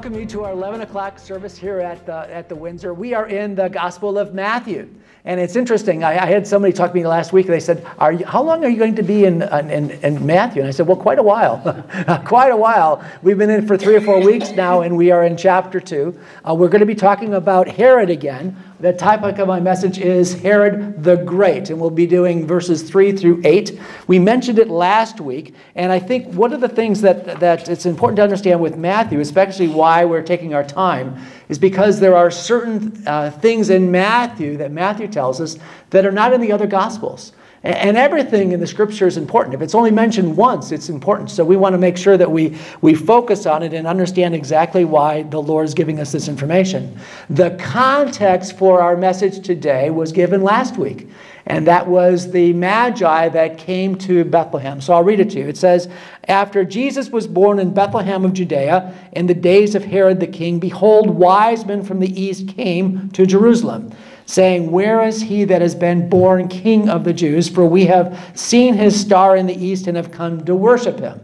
Welcome you to our 11 o'clock service here at the, at the Windsor. We are in the Gospel of Matthew. And it's interesting. I, I, had somebody talk to me last week. They said, you, "How long are you going to be in, in, in Matthew?" And I said, "Well, quite a while. quite a while. We've been in for three or four weeks now, and we are in chapter two. Uh, we're going to be talking about Herod again. The topic of my message is Herod the Great, and we'll be doing verses three through eight. We mentioned it last week, and I think one of the things that that it's important to understand with Matthew, especially why we're taking our time, is because there are certain uh, things in Matthew that Matthew tells us that are not in the other Gospels. And everything in the scripture is important. If it's only mentioned once, it's important. So we want to make sure that we, we focus on it and understand exactly why the Lord is giving us this information. The context for our message today was given last week, and that was the Magi that came to Bethlehem. So I'll read it to you. It says, After Jesus was born in Bethlehem of Judea, in the days of Herod the king, behold, wise men from the east came to Jerusalem saying, Where is he that has been born King of the Jews? For we have seen his star in the east and have come to worship him.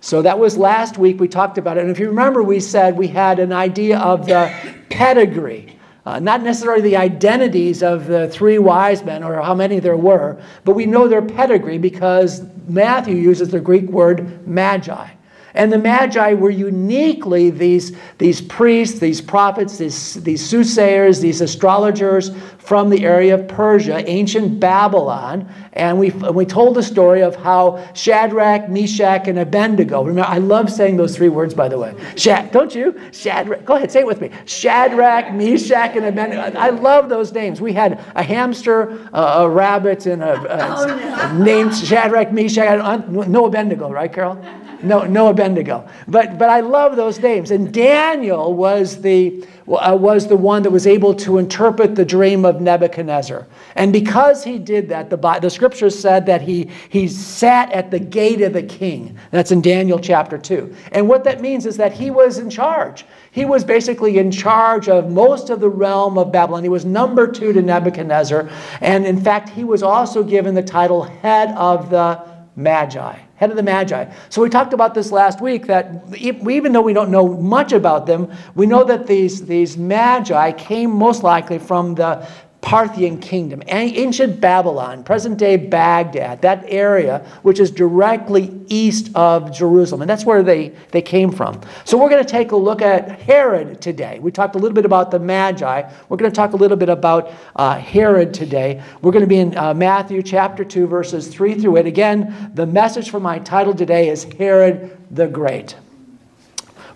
So that was last week we talked about it. And if you remember, we said we had an idea of the pedigree. Uh, not necessarily the identities of the three wise men or how many there were, but we know their pedigree because Matthew uses the Greek word magi. And the Magi were uniquely these, these priests, these prophets, these, these soothsayers, these astrologers from the area of Persia, ancient Babylon. And we, we told the story of how Shadrach, Meshach, and Abednego, remember, I love saying those three words, by the way. Shad, don't you? Shadrach, go ahead, say it with me. Shadrach, Meshach, and Abednego. I love those names. We had a hamster, a rabbit, and a, a oh, no. named Shadrach, Meshach, no Abednego, right, Carol? No, no Abednego. But, but I love those names. And Daniel was the, uh, was the one that was able to interpret the dream of Nebuchadnezzar. And because he did that, the, the scriptures said that he, he sat at the gate of the king. That's in Daniel chapter 2. And what that means is that he was in charge. He was basically in charge of most of the realm of Babylon. He was number two to Nebuchadnezzar. And in fact, he was also given the title head of the Magi head of the Magi. So we talked about this last week that even though we don't know much about them, we know that these, these Magi came most likely from the Parthian kingdom, ancient Babylon, present day Baghdad, that area which is directly east of Jerusalem. And that's where they, they came from. So we're going to take a look at Herod today. We talked a little bit about the Magi. We're going to talk a little bit about uh, Herod today. We're going to be in uh, Matthew chapter 2, verses 3 through 8. Again, the message for my title today is Herod the Great.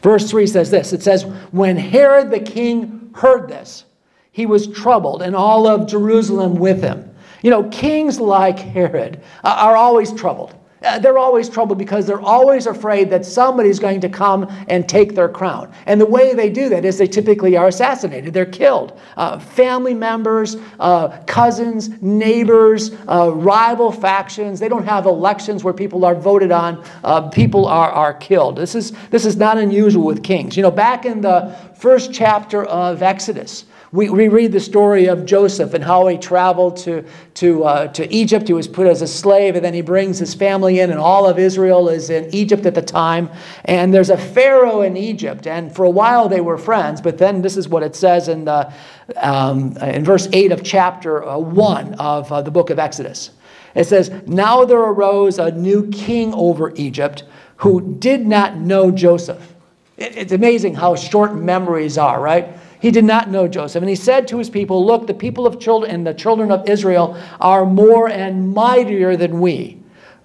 Verse 3 says this it says, When Herod the king heard this, he was troubled, and all of Jerusalem with him. You know, kings like Herod uh, are always troubled. Uh, they're always troubled because they're always afraid that somebody's going to come and take their crown. And the way they do that is they typically are assassinated, they're killed. Uh, family members, uh, cousins, neighbors, uh, rival factions, they don't have elections where people are voted on, uh, people are, are killed. This is, this is not unusual with kings. You know, back in the first chapter of Exodus, we, we read the story of Joseph and how he traveled to, to, uh, to Egypt. He was put as a slave, and then he brings his family in, and all of Israel is in Egypt at the time. And there's a Pharaoh in Egypt, and for a while they were friends, but then this is what it says in, the, um, in verse 8 of chapter uh, 1 of uh, the book of Exodus. It says, Now there arose a new king over Egypt who did not know Joseph. It's amazing how short memories are, right? He did not know Joseph. And he said to his people, Look, the people of children and the children of Israel are more and mightier than we.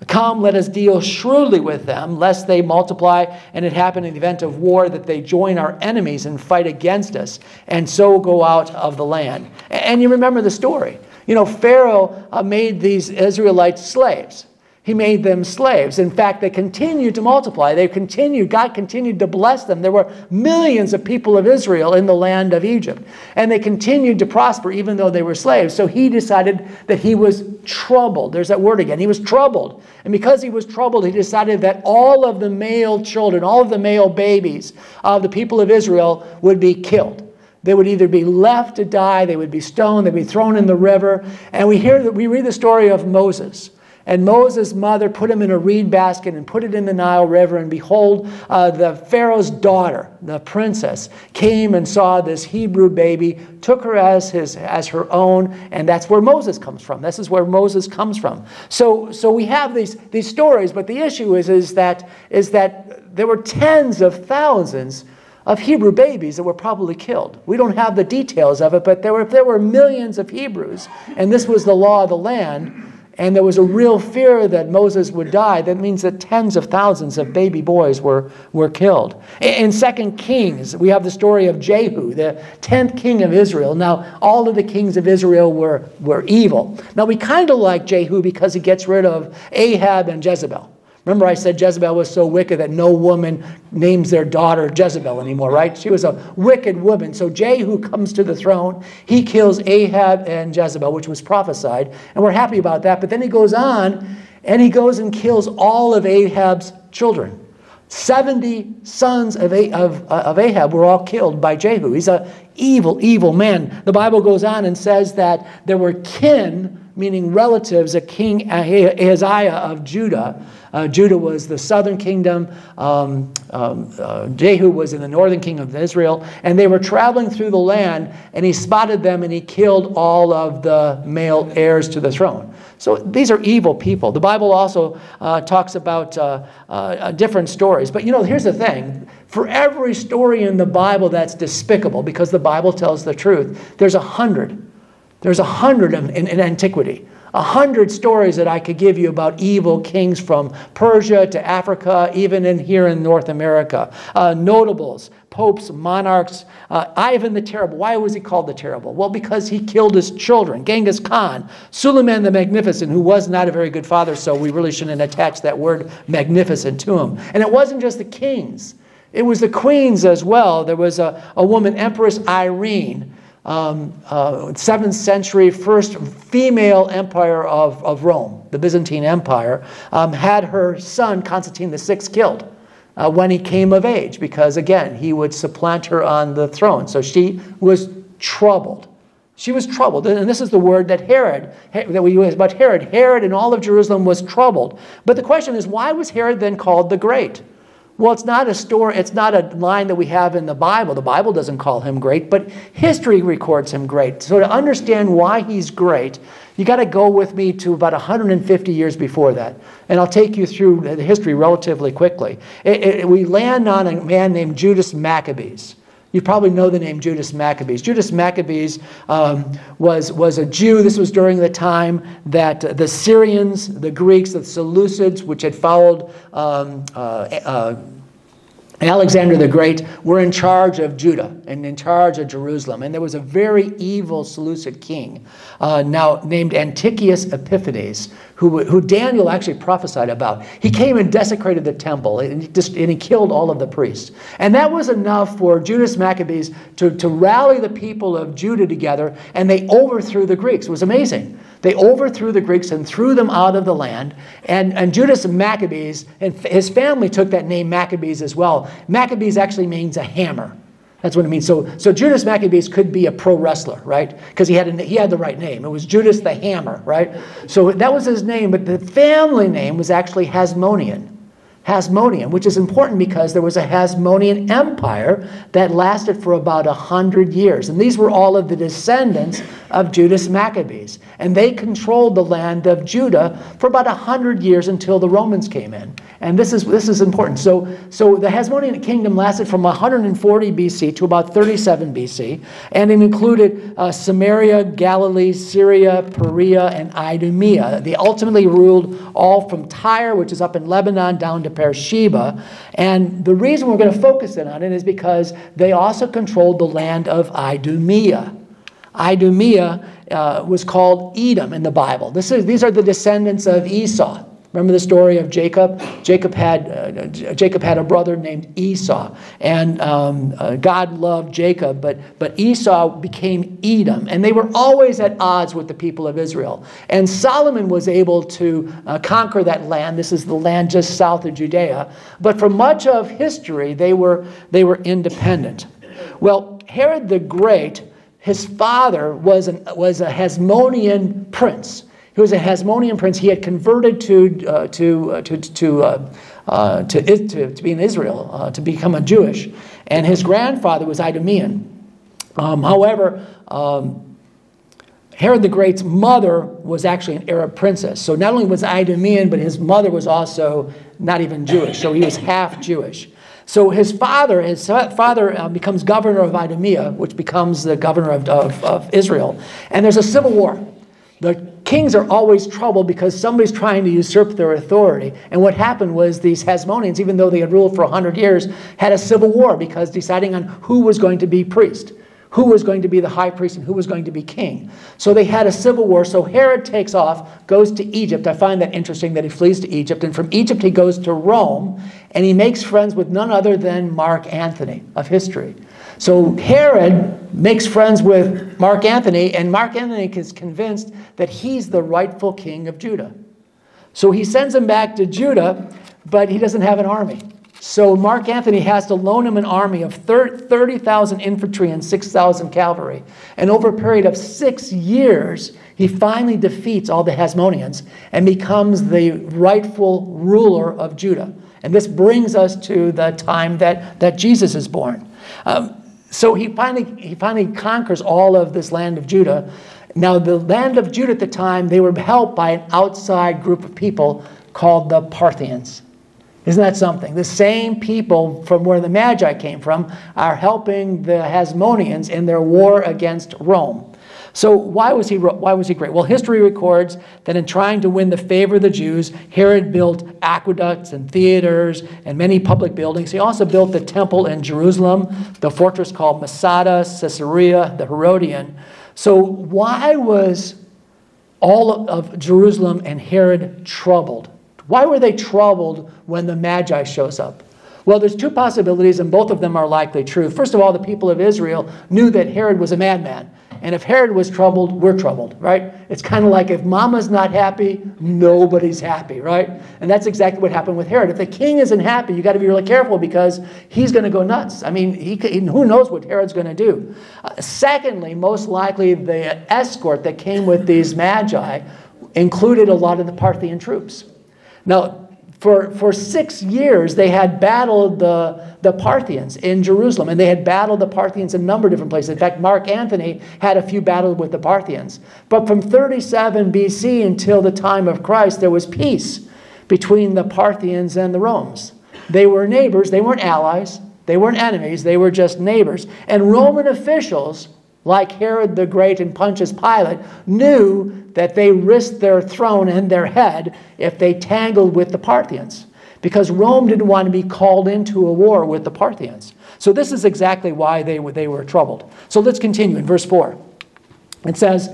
Come, let us deal shrewdly with them, lest they multiply, and it happen in the event of war that they join our enemies and fight against us, and so go out of the land. And you remember the story. You know, Pharaoh uh, made these Israelites slaves. He made them slaves. In fact, they continued to multiply. They continued, God continued to bless them. There were millions of people of Israel in the land of Egypt. And they continued to prosper even though they were slaves. So he decided that he was troubled. There's that word again. He was troubled. And because he was troubled, he decided that all of the male children, all of the male babies of the people of Israel would be killed. They would either be left to die, they would be stoned, they'd be thrown in the river. And we hear that we read the story of Moses. And Moses' mother put him in a reed basket and put it in the Nile River. And behold, uh, the Pharaoh's daughter, the princess, came and saw this Hebrew baby, took her as, his, as her own, and that's where Moses comes from. This is where Moses comes from. So, so we have these, these stories, but the issue is, is, that, is that there were tens of thousands of Hebrew babies that were probably killed. We don't have the details of it, but there were, there were millions of Hebrews, and this was the law of the land, and there was a real fear that Moses would die, that means that tens of thousands of baby boys were, were killed. In, 2 Kings, we have the story of Jehu, the 10th king of Israel. Now, all of the kings of Israel were, were evil. Now, we kind of like Jehu because he gets rid of Ahab and Jezebel. Remember, I said Jezebel was so wicked that no woman names their daughter Jezebel anymore, right? She was a wicked woman. So Jehu comes to the throne. He kills Ahab and Jezebel, which was prophesied. And we're happy about that. But then he goes on and he goes and kills all of Ahab's children. 70 sons of, of, uh, of Ahab were all killed by Jehu. He's an evil, evil man. The Bible goes on and says that there were kin, meaning relatives of King Ahaziah of Judah uh, Judah was the southern kingdom. Um, um, uh, Jehu was in the northern kingdom of Israel. And they were traveling through the land, and he spotted them and he killed all of the male heirs to the throne. So these are evil people. The Bible also uh, talks about uh, uh, different stories. But you know, here's the thing for every story in the Bible that's despicable, because the Bible tells the truth, there's a hundred. There's a hundred in, in, in antiquity a hundred stories that I could give you about evil kings from Persia to Africa, even in here in North America. Uh, notables, popes, monarchs. Uh, Ivan the Terrible. Why was he called the Terrible? Well, because he killed his children. Genghis Khan, Suleiman the Magnificent, who was not a very good father, so we really shouldn't attach that word magnificent to him. And it wasn't just the kings. It was the queens as well. There was a, a woman, Empress Irene, um, uh, 7th century first female empire of, of Rome, the Byzantine Empire, um, had her son Constantine VI killed uh, when he came of age because, again, he would supplant her on the throne. So she was troubled. She was troubled. And this is the word that Herod, that we use about Herod. Herod and all of Jerusalem was troubled. But the question is, why was Herod then called the Great? Well, it's not a story, it's not a line that we have in the Bible. The Bible doesn't call him great, but history records him great. So to understand why he's great, you got to go with me to about 150 years before that. And I'll take you through the history relatively quickly. It, it, we land on a man named Judas Maccabees. You probably know the name Judas Maccabees. Judas Maccabees um, was, was a Jew. This was during the time that the Syrians, the Greeks, the Seleucids, which had followed um, uh, uh, Alexander the Great were in charge of Judah and in charge of Jerusalem. And there was a very evil Seleucid king uh, now named Antiochus Epiphanes, who, who Daniel actually prophesied about. He came and desecrated the temple and he, just, and he killed all of the priests. And that was enough for Judas Maccabees to, to rally the people of Judah together and they overthrew the Greeks. It was amazing. They overthrew the Greeks and threw them out of the land. And, and Judas Maccabees, and his family took that name Maccabees as well. Maccabees actually means a hammer. That's what it means. So, so Judas Maccabees could be a pro wrestler, right? Because he had he had the right name. It was Judas the Hammer, right? So that was his name, but the family name was actually Hasmonean. Hasmonean, which is important because there was a Hasmonean empire that lasted for about a hundred years. And these were all of the descendants of Judas Maccabees. And they controlled the land of Judah for about a hundred years until the Romans came in. And this is, this is important. So, so the Hasmonean kingdom lasted from 140 BC to about 37 BC. And it included uh, Samaria, Galilee, Syria, Perea, and Idumea. They ultimately ruled all from Tyre, which is up in Lebanon, down to Beersheba. And the reason we're going to focus in on it is because they also controlled the land of Idumea. Idumea uh, was called Edom in the Bible. This is, these are the descendants of Esau. Remember the story of Jacob? Jacob had, uh, Jacob had a brother named Esau, and um, uh, God loved Jacob, but, but Esau became Edom, and they were always at odds with the people of Israel. And Solomon was able to uh, conquer that land. This is the land just south of Judea. But for much of history, they were, they were independent. Well, Herod the Great, his father was, an, was a Hasmonean prince. He was a Hasmonean prince. He had converted to, uh, to, uh, to, to, uh, uh to, to, to, be in Israel, uh, to become a Jewish. And his grandfather was Idumean. Um, however, um, Herod the Great's mother was actually an Arab princess. So not only was Idumean, but his mother was also not even Jewish. So he was half Jewish. So his father, his father uh, becomes governor of Idumea, which becomes the governor of, of, of Israel. And there's a civil war. The kings are always troubled because somebody's trying to usurp their authority. And what happened was these Hasmoneans, even though they had ruled for 100 years, had a civil war because deciding on who was going to be priest, who was going to be the high priest, and who was going to be king. So they had a civil war. So Herod takes off, goes to Egypt. I find that interesting that he flees to Egypt. And from Egypt, he goes to Rome, and he makes friends with none other than Mark Antony of history. So Herod makes friends with Mark Antony, and Mark Antony is convinced that he's the rightful king of Judah. So he sends him back to Judah, but he doesn't have an army. So Mark Antony has to loan him an army of 30,000 infantry and 6,000 cavalry. And over a period of six years, he finally defeats all the Hasmoneans and becomes the rightful ruler of Judah. And this brings us to the time that, that Jesus is born. Um, so he finally, he finally conquers all of this land of Judah. Now, the land of Judah at the time, they were helped by an outside group of people called the Parthians. Isn't that something? The same people from where the Magi came from are helping the Hasmoneans in their war against Rome. So why was he why was he great? Well, history records that in trying to win the favor of the Jews, Herod built aqueducts and theaters and many public buildings. He also built the temple in Jerusalem, the fortress called Masada, Caesarea, the Herodian. So why was all of Jerusalem and Herod troubled? Why were they troubled when the Magi shows up? Well, there's two possibilities, and both of them are likely true. First of all, the people of Israel knew that Herod was a madman. And if Herod was troubled, we're troubled, right? It's kind of like if mama's not happy, nobody's happy, right? And that's exactly what happened with Herod. If the king isn't happy, you got to be really careful because he's going to go nuts. I mean, he, who knows what Herod's going to do? Uh, secondly, most likely the escort that came with these magi included a lot of the Parthian troops. Now, for, for six years, they had battled the, the Parthians in Jerusalem, and they had battled the Parthians in a number of different places. In fact, Mark Antony had a few battles with the Parthians. But from 37 BC until the time of Christ, there was peace between the Parthians and the Romans. They were neighbors, they weren't allies, they weren't enemies, they were just neighbors. And Roman officials, like Herod the Great and Pontius Pilate, knew that they risked their throne and their head if they tangled with the Parthians, because Rome didn't want to be called into a war with the Parthians. So, this is exactly why they were, they were troubled. So, let's continue in verse 4. It says,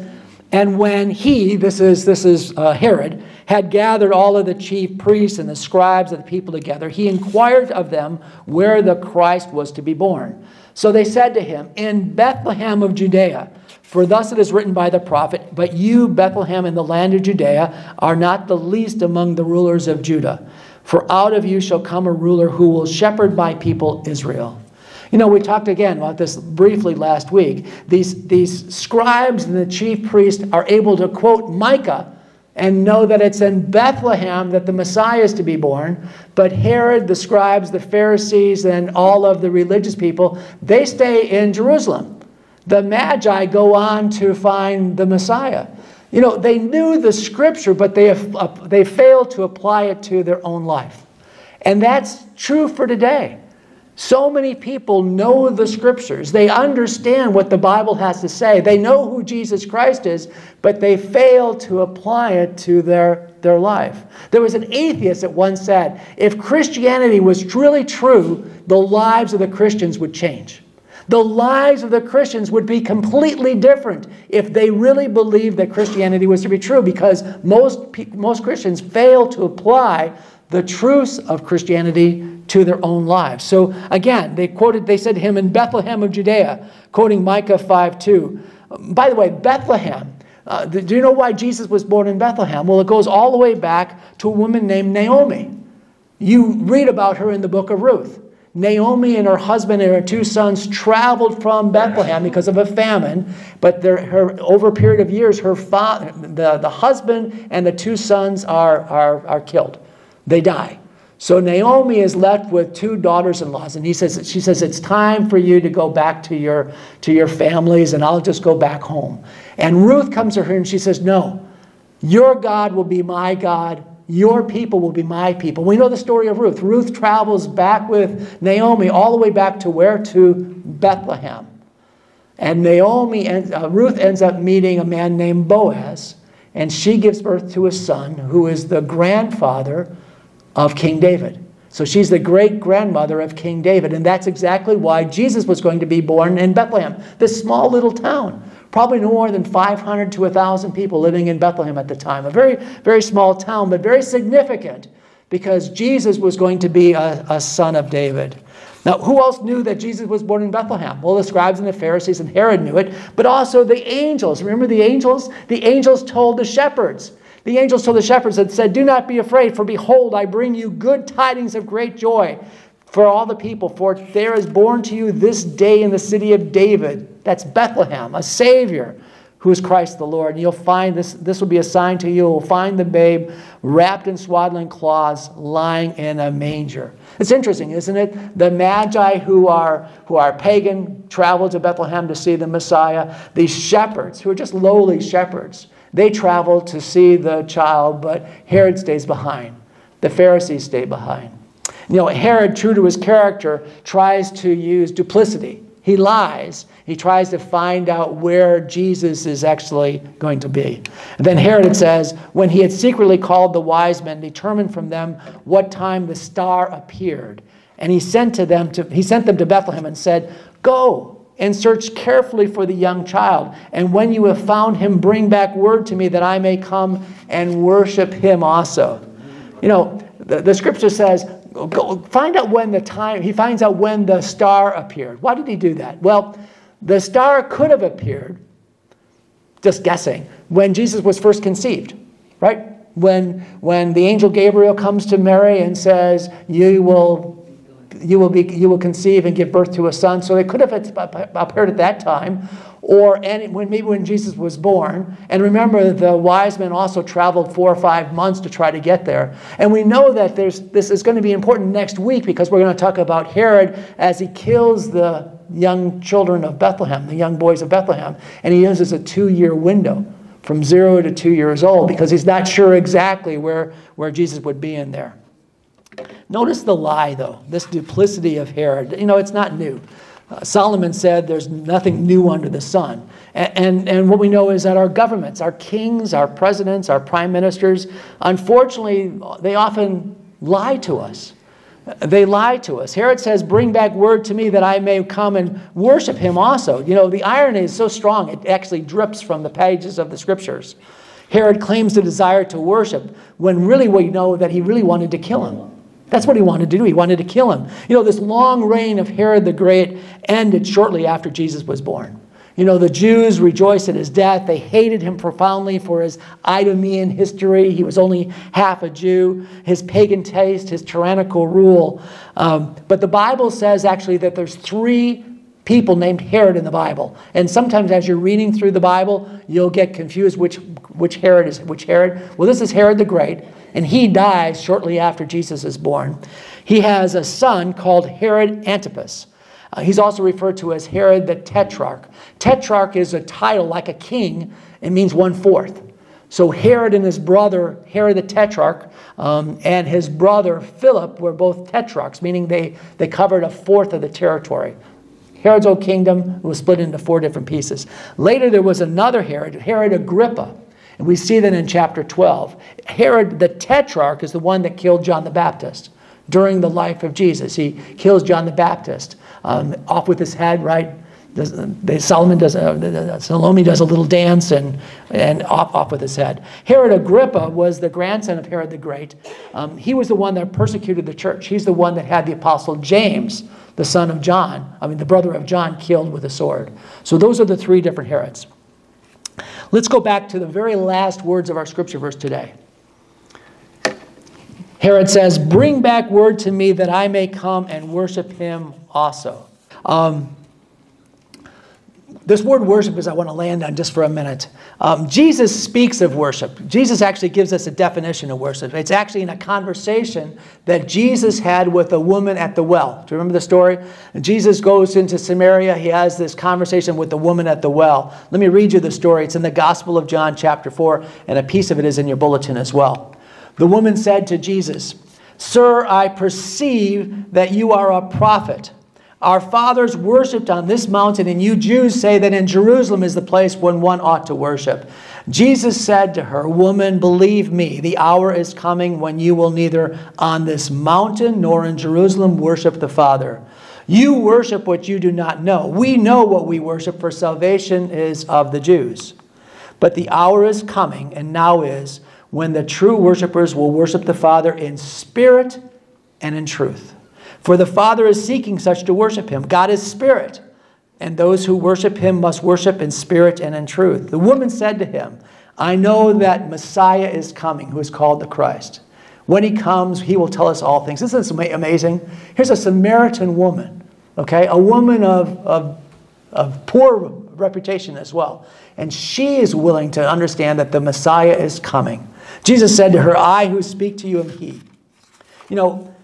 And when he, this is, this is uh, Herod, had gathered all of the chief priests and the scribes of the people together, he inquired of them where the Christ was to be born. So they said to him, In Bethlehem of Judea. For thus it is written by the prophet, But you, Bethlehem, in the land of Judea, are not the least among the rulers of Judah. For out of you shall come a ruler who will shepherd my people Israel. You know, we talked again about this briefly last week. These, these scribes and the chief priests are able to quote Micah and know that it's in Bethlehem that the Messiah is to be born. But Herod, the scribes, the Pharisees, and all of the religious people, they stay in Jerusalem the Magi go on to find the Messiah. You know, they knew the scripture, but they, uh, they failed to apply it to their own life. And that's true for today. So many people know the scriptures. They understand what the Bible has to say. They know who Jesus Christ is, but they fail to apply it to their, their life. There was an atheist that once said if Christianity was truly true, the lives of the Christians would change. The lives of the Christians would be completely different if they really believed that Christianity was to be true, because most, most Christians fail to apply the truths of Christianity to their own lives. So again, they quoted, they said to him in Bethlehem of Judea, quoting Micah 5 2. By the way, Bethlehem, uh, do you know why Jesus was born in Bethlehem? Well, it goes all the way back to a woman named Naomi. You read about her in the book of Ruth. Naomi and her husband and her two sons traveled from Bethlehem because of a famine, but their, her, over a period of years, her fa- the, the husband and the two sons are, are, are killed. They die. So Naomi is left with two daughters-in-laws, and he says, she says, it's time for you to go back to your, to your families, and I'll just go back home. And Ruth comes to her and she says, no, your God will be my God, your people will be my people. We know the story of Ruth. Ruth travels back with Naomi all the way back to where? To Bethlehem. And Naomi, uh, Ruth ends up meeting a man named Boaz, and she gives birth to a son who is the grandfather of King David. So she's the great grandmother of King David. And that's exactly why Jesus was going to be born in Bethlehem, this small little town. Probably no more than 500 to 1,000 people living in Bethlehem at the time. A very, very small town, but very significant because Jesus was going to be a, a son of David. Now, who else knew that Jesus was born in Bethlehem? Well, the scribes and the Pharisees and Herod knew it, but also the angels. Remember the angels? The angels told the shepherds. The angels told the shepherds and said, Do not be afraid, for behold, I bring you good tidings of great joy for all the people. For there is born to you this day in the city of David, that's Bethlehem, a Savior who is Christ the Lord. And you'll find this, this will be a sign to you. You'll find the babe wrapped in swaddling cloths, lying in a manger. It's interesting, isn't it? The Magi who are, who are pagan traveled to Bethlehem to see the Messiah. These shepherds, who are just lowly shepherds, they travel to see the child, but Herod stays behind. The Pharisees stay behind. You know, Herod, true to his character, tries to use duplicity. He lies. He tries to find out where Jesus is actually going to be. And then Herod, says, when he had secretly called the wise men, determined from them what time the star appeared. And he sent to them to he sent them to Bethlehem and said, Go and search carefully for the young child. And when you have found him, bring back word to me that I may come and worship him also. You know, the, the scripture says, go, find out when the time, he finds out when the star appeared. Why did he do that? Well, the star could have appeared, just guessing, when Jesus was first conceived, right? When, when the angel Gabriel comes to Mary and says, You will you will, be, you will conceive and give birth to a son. So it could have uh, uh, appeared at that time, or any, when, maybe when Jesus was born. And remember, the wise men also traveled four or five months to try to get there. And we know that there's, this is going to be important next week because we're going to talk about Herod as he kills the young children of Bethlehem, the young boys of Bethlehem. And he uses a two year window from zero to two years old because he's not sure exactly where, where Jesus would be in there. Notice the lie, though, this duplicity of Herod. You know, it's not new. Uh, Solomon said there's nothing new under the sun. And, and, and, what we know is that our governments, our kings, our presidents, our prime ministers, unfortunately, they often lie to us. They lie to us. Herod says, Bring back word to me that I may come and worship him also. You know, the irony is so strong, it actually drips from the pages of the scriptures. Herod claims the desire to worship when really we know that he really wanted to kill him. That's what he wanted to do. He wanted to kill him. You know, this long reign of Herod the Great ended shortly after Jesus was born. You know, the Jews rejoiced at his death. They hated him profoundly for his Idumean history. He was only half a Jew, his pagan taste, his tyrannical rule. Um, but the Bible says actually that there's three people named Herod in the Bible. And sometimes as you're reading through the Bible, you'll get confused which, which Herod is which Herod. Well, this is Herod the Great and he dies shortly after Jesus is born. He has a son called Herod Antipas. Uh, he's also referred to as Herod the Tetrarch. Tetrarch is a title like a king, it means one fourth. So Herod and his brother, Herod the Tetrarch, um, and his brother Philip were both tetrarchs, meaning they, they covered a fourth of the territory. Herod's old kingdom was split into four different pieces. Later, there was another Herod, Herod Agrippa. And we see that in chapter 12. Herod the Tetrarch is the one that killed John the Baptist during the life of Jesus. He kills John the Baptist. um, off with his head, right? They, Solomon does, uh, Salome does a little dance and, and off, off with his head. Herod Agrippa was the grandson of Herod the Great. Um, he was the one that persecuted the church. He's the one that had the apostle James, the son of John, I mean, the brother of John, killed with a sword. So those are the three different Herods. Let's go back to the very last words of our scripture verse today. Herod says, Bring back word to me that I may come and worship him also. Um, this word worship is I want to land on just for a minute. Um, Jesus speaks of worship. Jesus actually gives us a definition of worship. It's actually in a conversation that Jesus had with a woman at the well. Do you remember the story? Jesus goes into Samaria. He has this conversation with the woman at the well. Let me read you the story. It's in the Gospel of John, chapter 4, and a piece of it is in your bulletin as well. The woman said to Jesus, Sir, I perceive that you are a prophet. Our fathers worshipped on this mountain, and you Jews say that in Jerusalem is the place when one ought to worship. Jesus said to her, Woman, believe me, the hour is coming when you will neither on this mountain nor in Jerusalem worship the Father. You worship what you do not know. We know what we worship, for salvation is of the Jews. But the hour is coming, and now is, when the true worshipers will worship the Father in spirit and in truth. For the Father is seeking such to worship him. God is spirit, and those who worship him must worship in spirit and in truth. The woman said to him, I know that Messiah is coming, who is called the Christ. When he comes, he will tell us all things. Isn't This amazing. Here's a Samaritan woman, okay? A woman of, of, of poor reputation as well. And she is willing to understand that the Messiah is coming. Jesus said to her, I who speak to you am he. You know,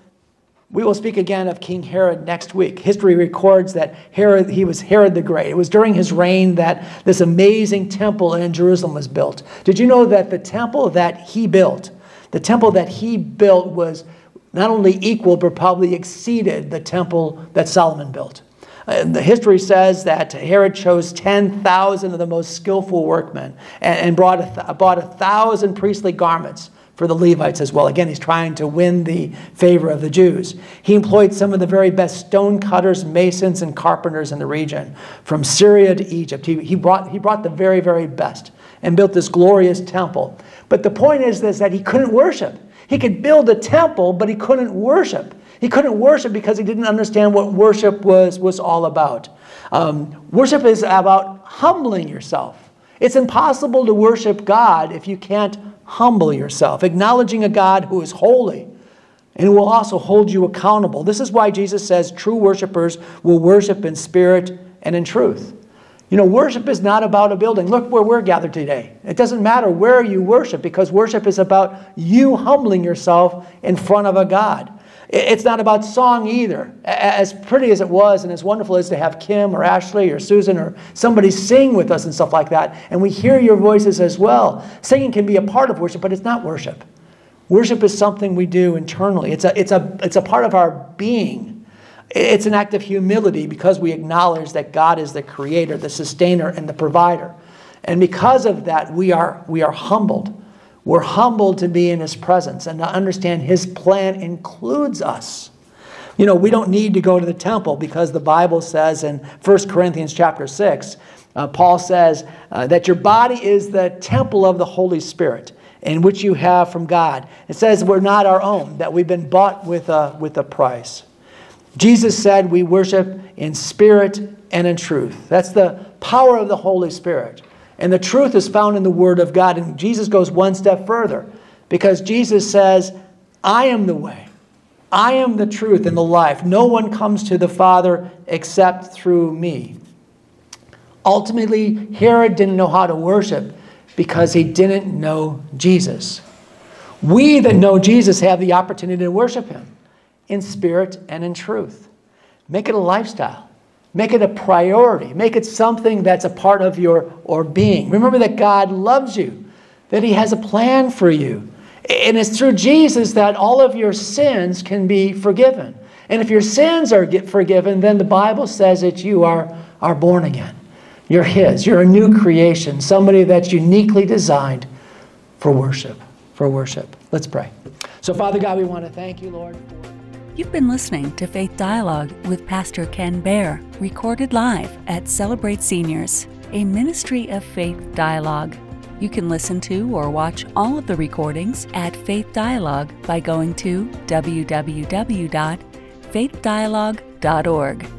we will speak again of King Herod next week. History records that Herod, he was Herod the Great. It was during his reign that this amazing temple in Jerusalem was built. Did you know that the temple that he built, the temple that he built was not only equal, but probably exceeded the temple that Solomon built? The history says that Herod chose 10,000 of the most skillful workmen and, and brought a, bought a thousand priestly garments for the Levites as well. Again, he's trying to win the favor of the Jews. He employed some of the very best stone cutters, masons, and carpenters in the region, from Syria to Egypt. He, he, brought, he brought the very, very best and built this glorious temple. But the point is this that he couldn't worship. He could build a temple, but he couldn't worship. He couldn't worship because he didn't understand what worship was, was all about. Um, worship is about humbling yourself. It's impossible to worship God if you can't humble yourself, acknowledging a God who is holy and who will also hold you accountable. This is why Jesus says true worshipers will worship in spirit and in truth. You know, worship is not about a building. Look where we're gathered today. It doesn't matter where you worship because worship is about you humbling yourself in front of a God. It's not about song either. As pretty as it was and as wonderful as to have Kim or Ashley or Susan or somebody sing with us and stuff like that, and we hear your voices as well. Singing can be a part of worship, but it's not worship. Worship is something we do internally. It's a, it's a, it's a part of our being. It's an act of humility because we acknowledge that God is the creator, the sustainer, and the provider. And because of that, we are, we are humbled. We're humbled to be in his presence and to understand his plan includes us. You know, we don't need to go to the temple because the Bible says in 1 Corinthians chapter 6, uh, Paul says uh, that your body is the temple of the Holy Spirit in which you have from God. It says we're not our own, that we've been bought with a, with a price. Jesus said we worship in spirit and in truth. That's the power of the Holy Spirit. And the truth is found in the Word of God. And Jesus goes one step further because Jesus says, I am the way, I am the truth and the life. No one comes to the Father except through me. Ultimately, Herod didn't know how to worship because he didn't know Jesus. We that know Jesus have the opportunity to worship him in spirit and in truth. Make it a lifestyle. Make it a priority. Make it something that's a part of your or being. Remember that God loves you, that He has a plan for you. And it's through Jesus that all of your sins can be forgiven. And if your sins are forgiven, then the Bible says that you are, are born again. You're His. You're a new creation, somebody that's uniquely designed for worship. For worship. Let's pray. So, Father God, we want to thank you, Lord. You've been listening to Faith Dialogue with Pastor Ken Baer, recorded live at Celebrate Seniors, a ministry of Faith Dialogue. You can listen to or watch all of the recordings at Faith Dialogue by going to www.faithdialogue.org.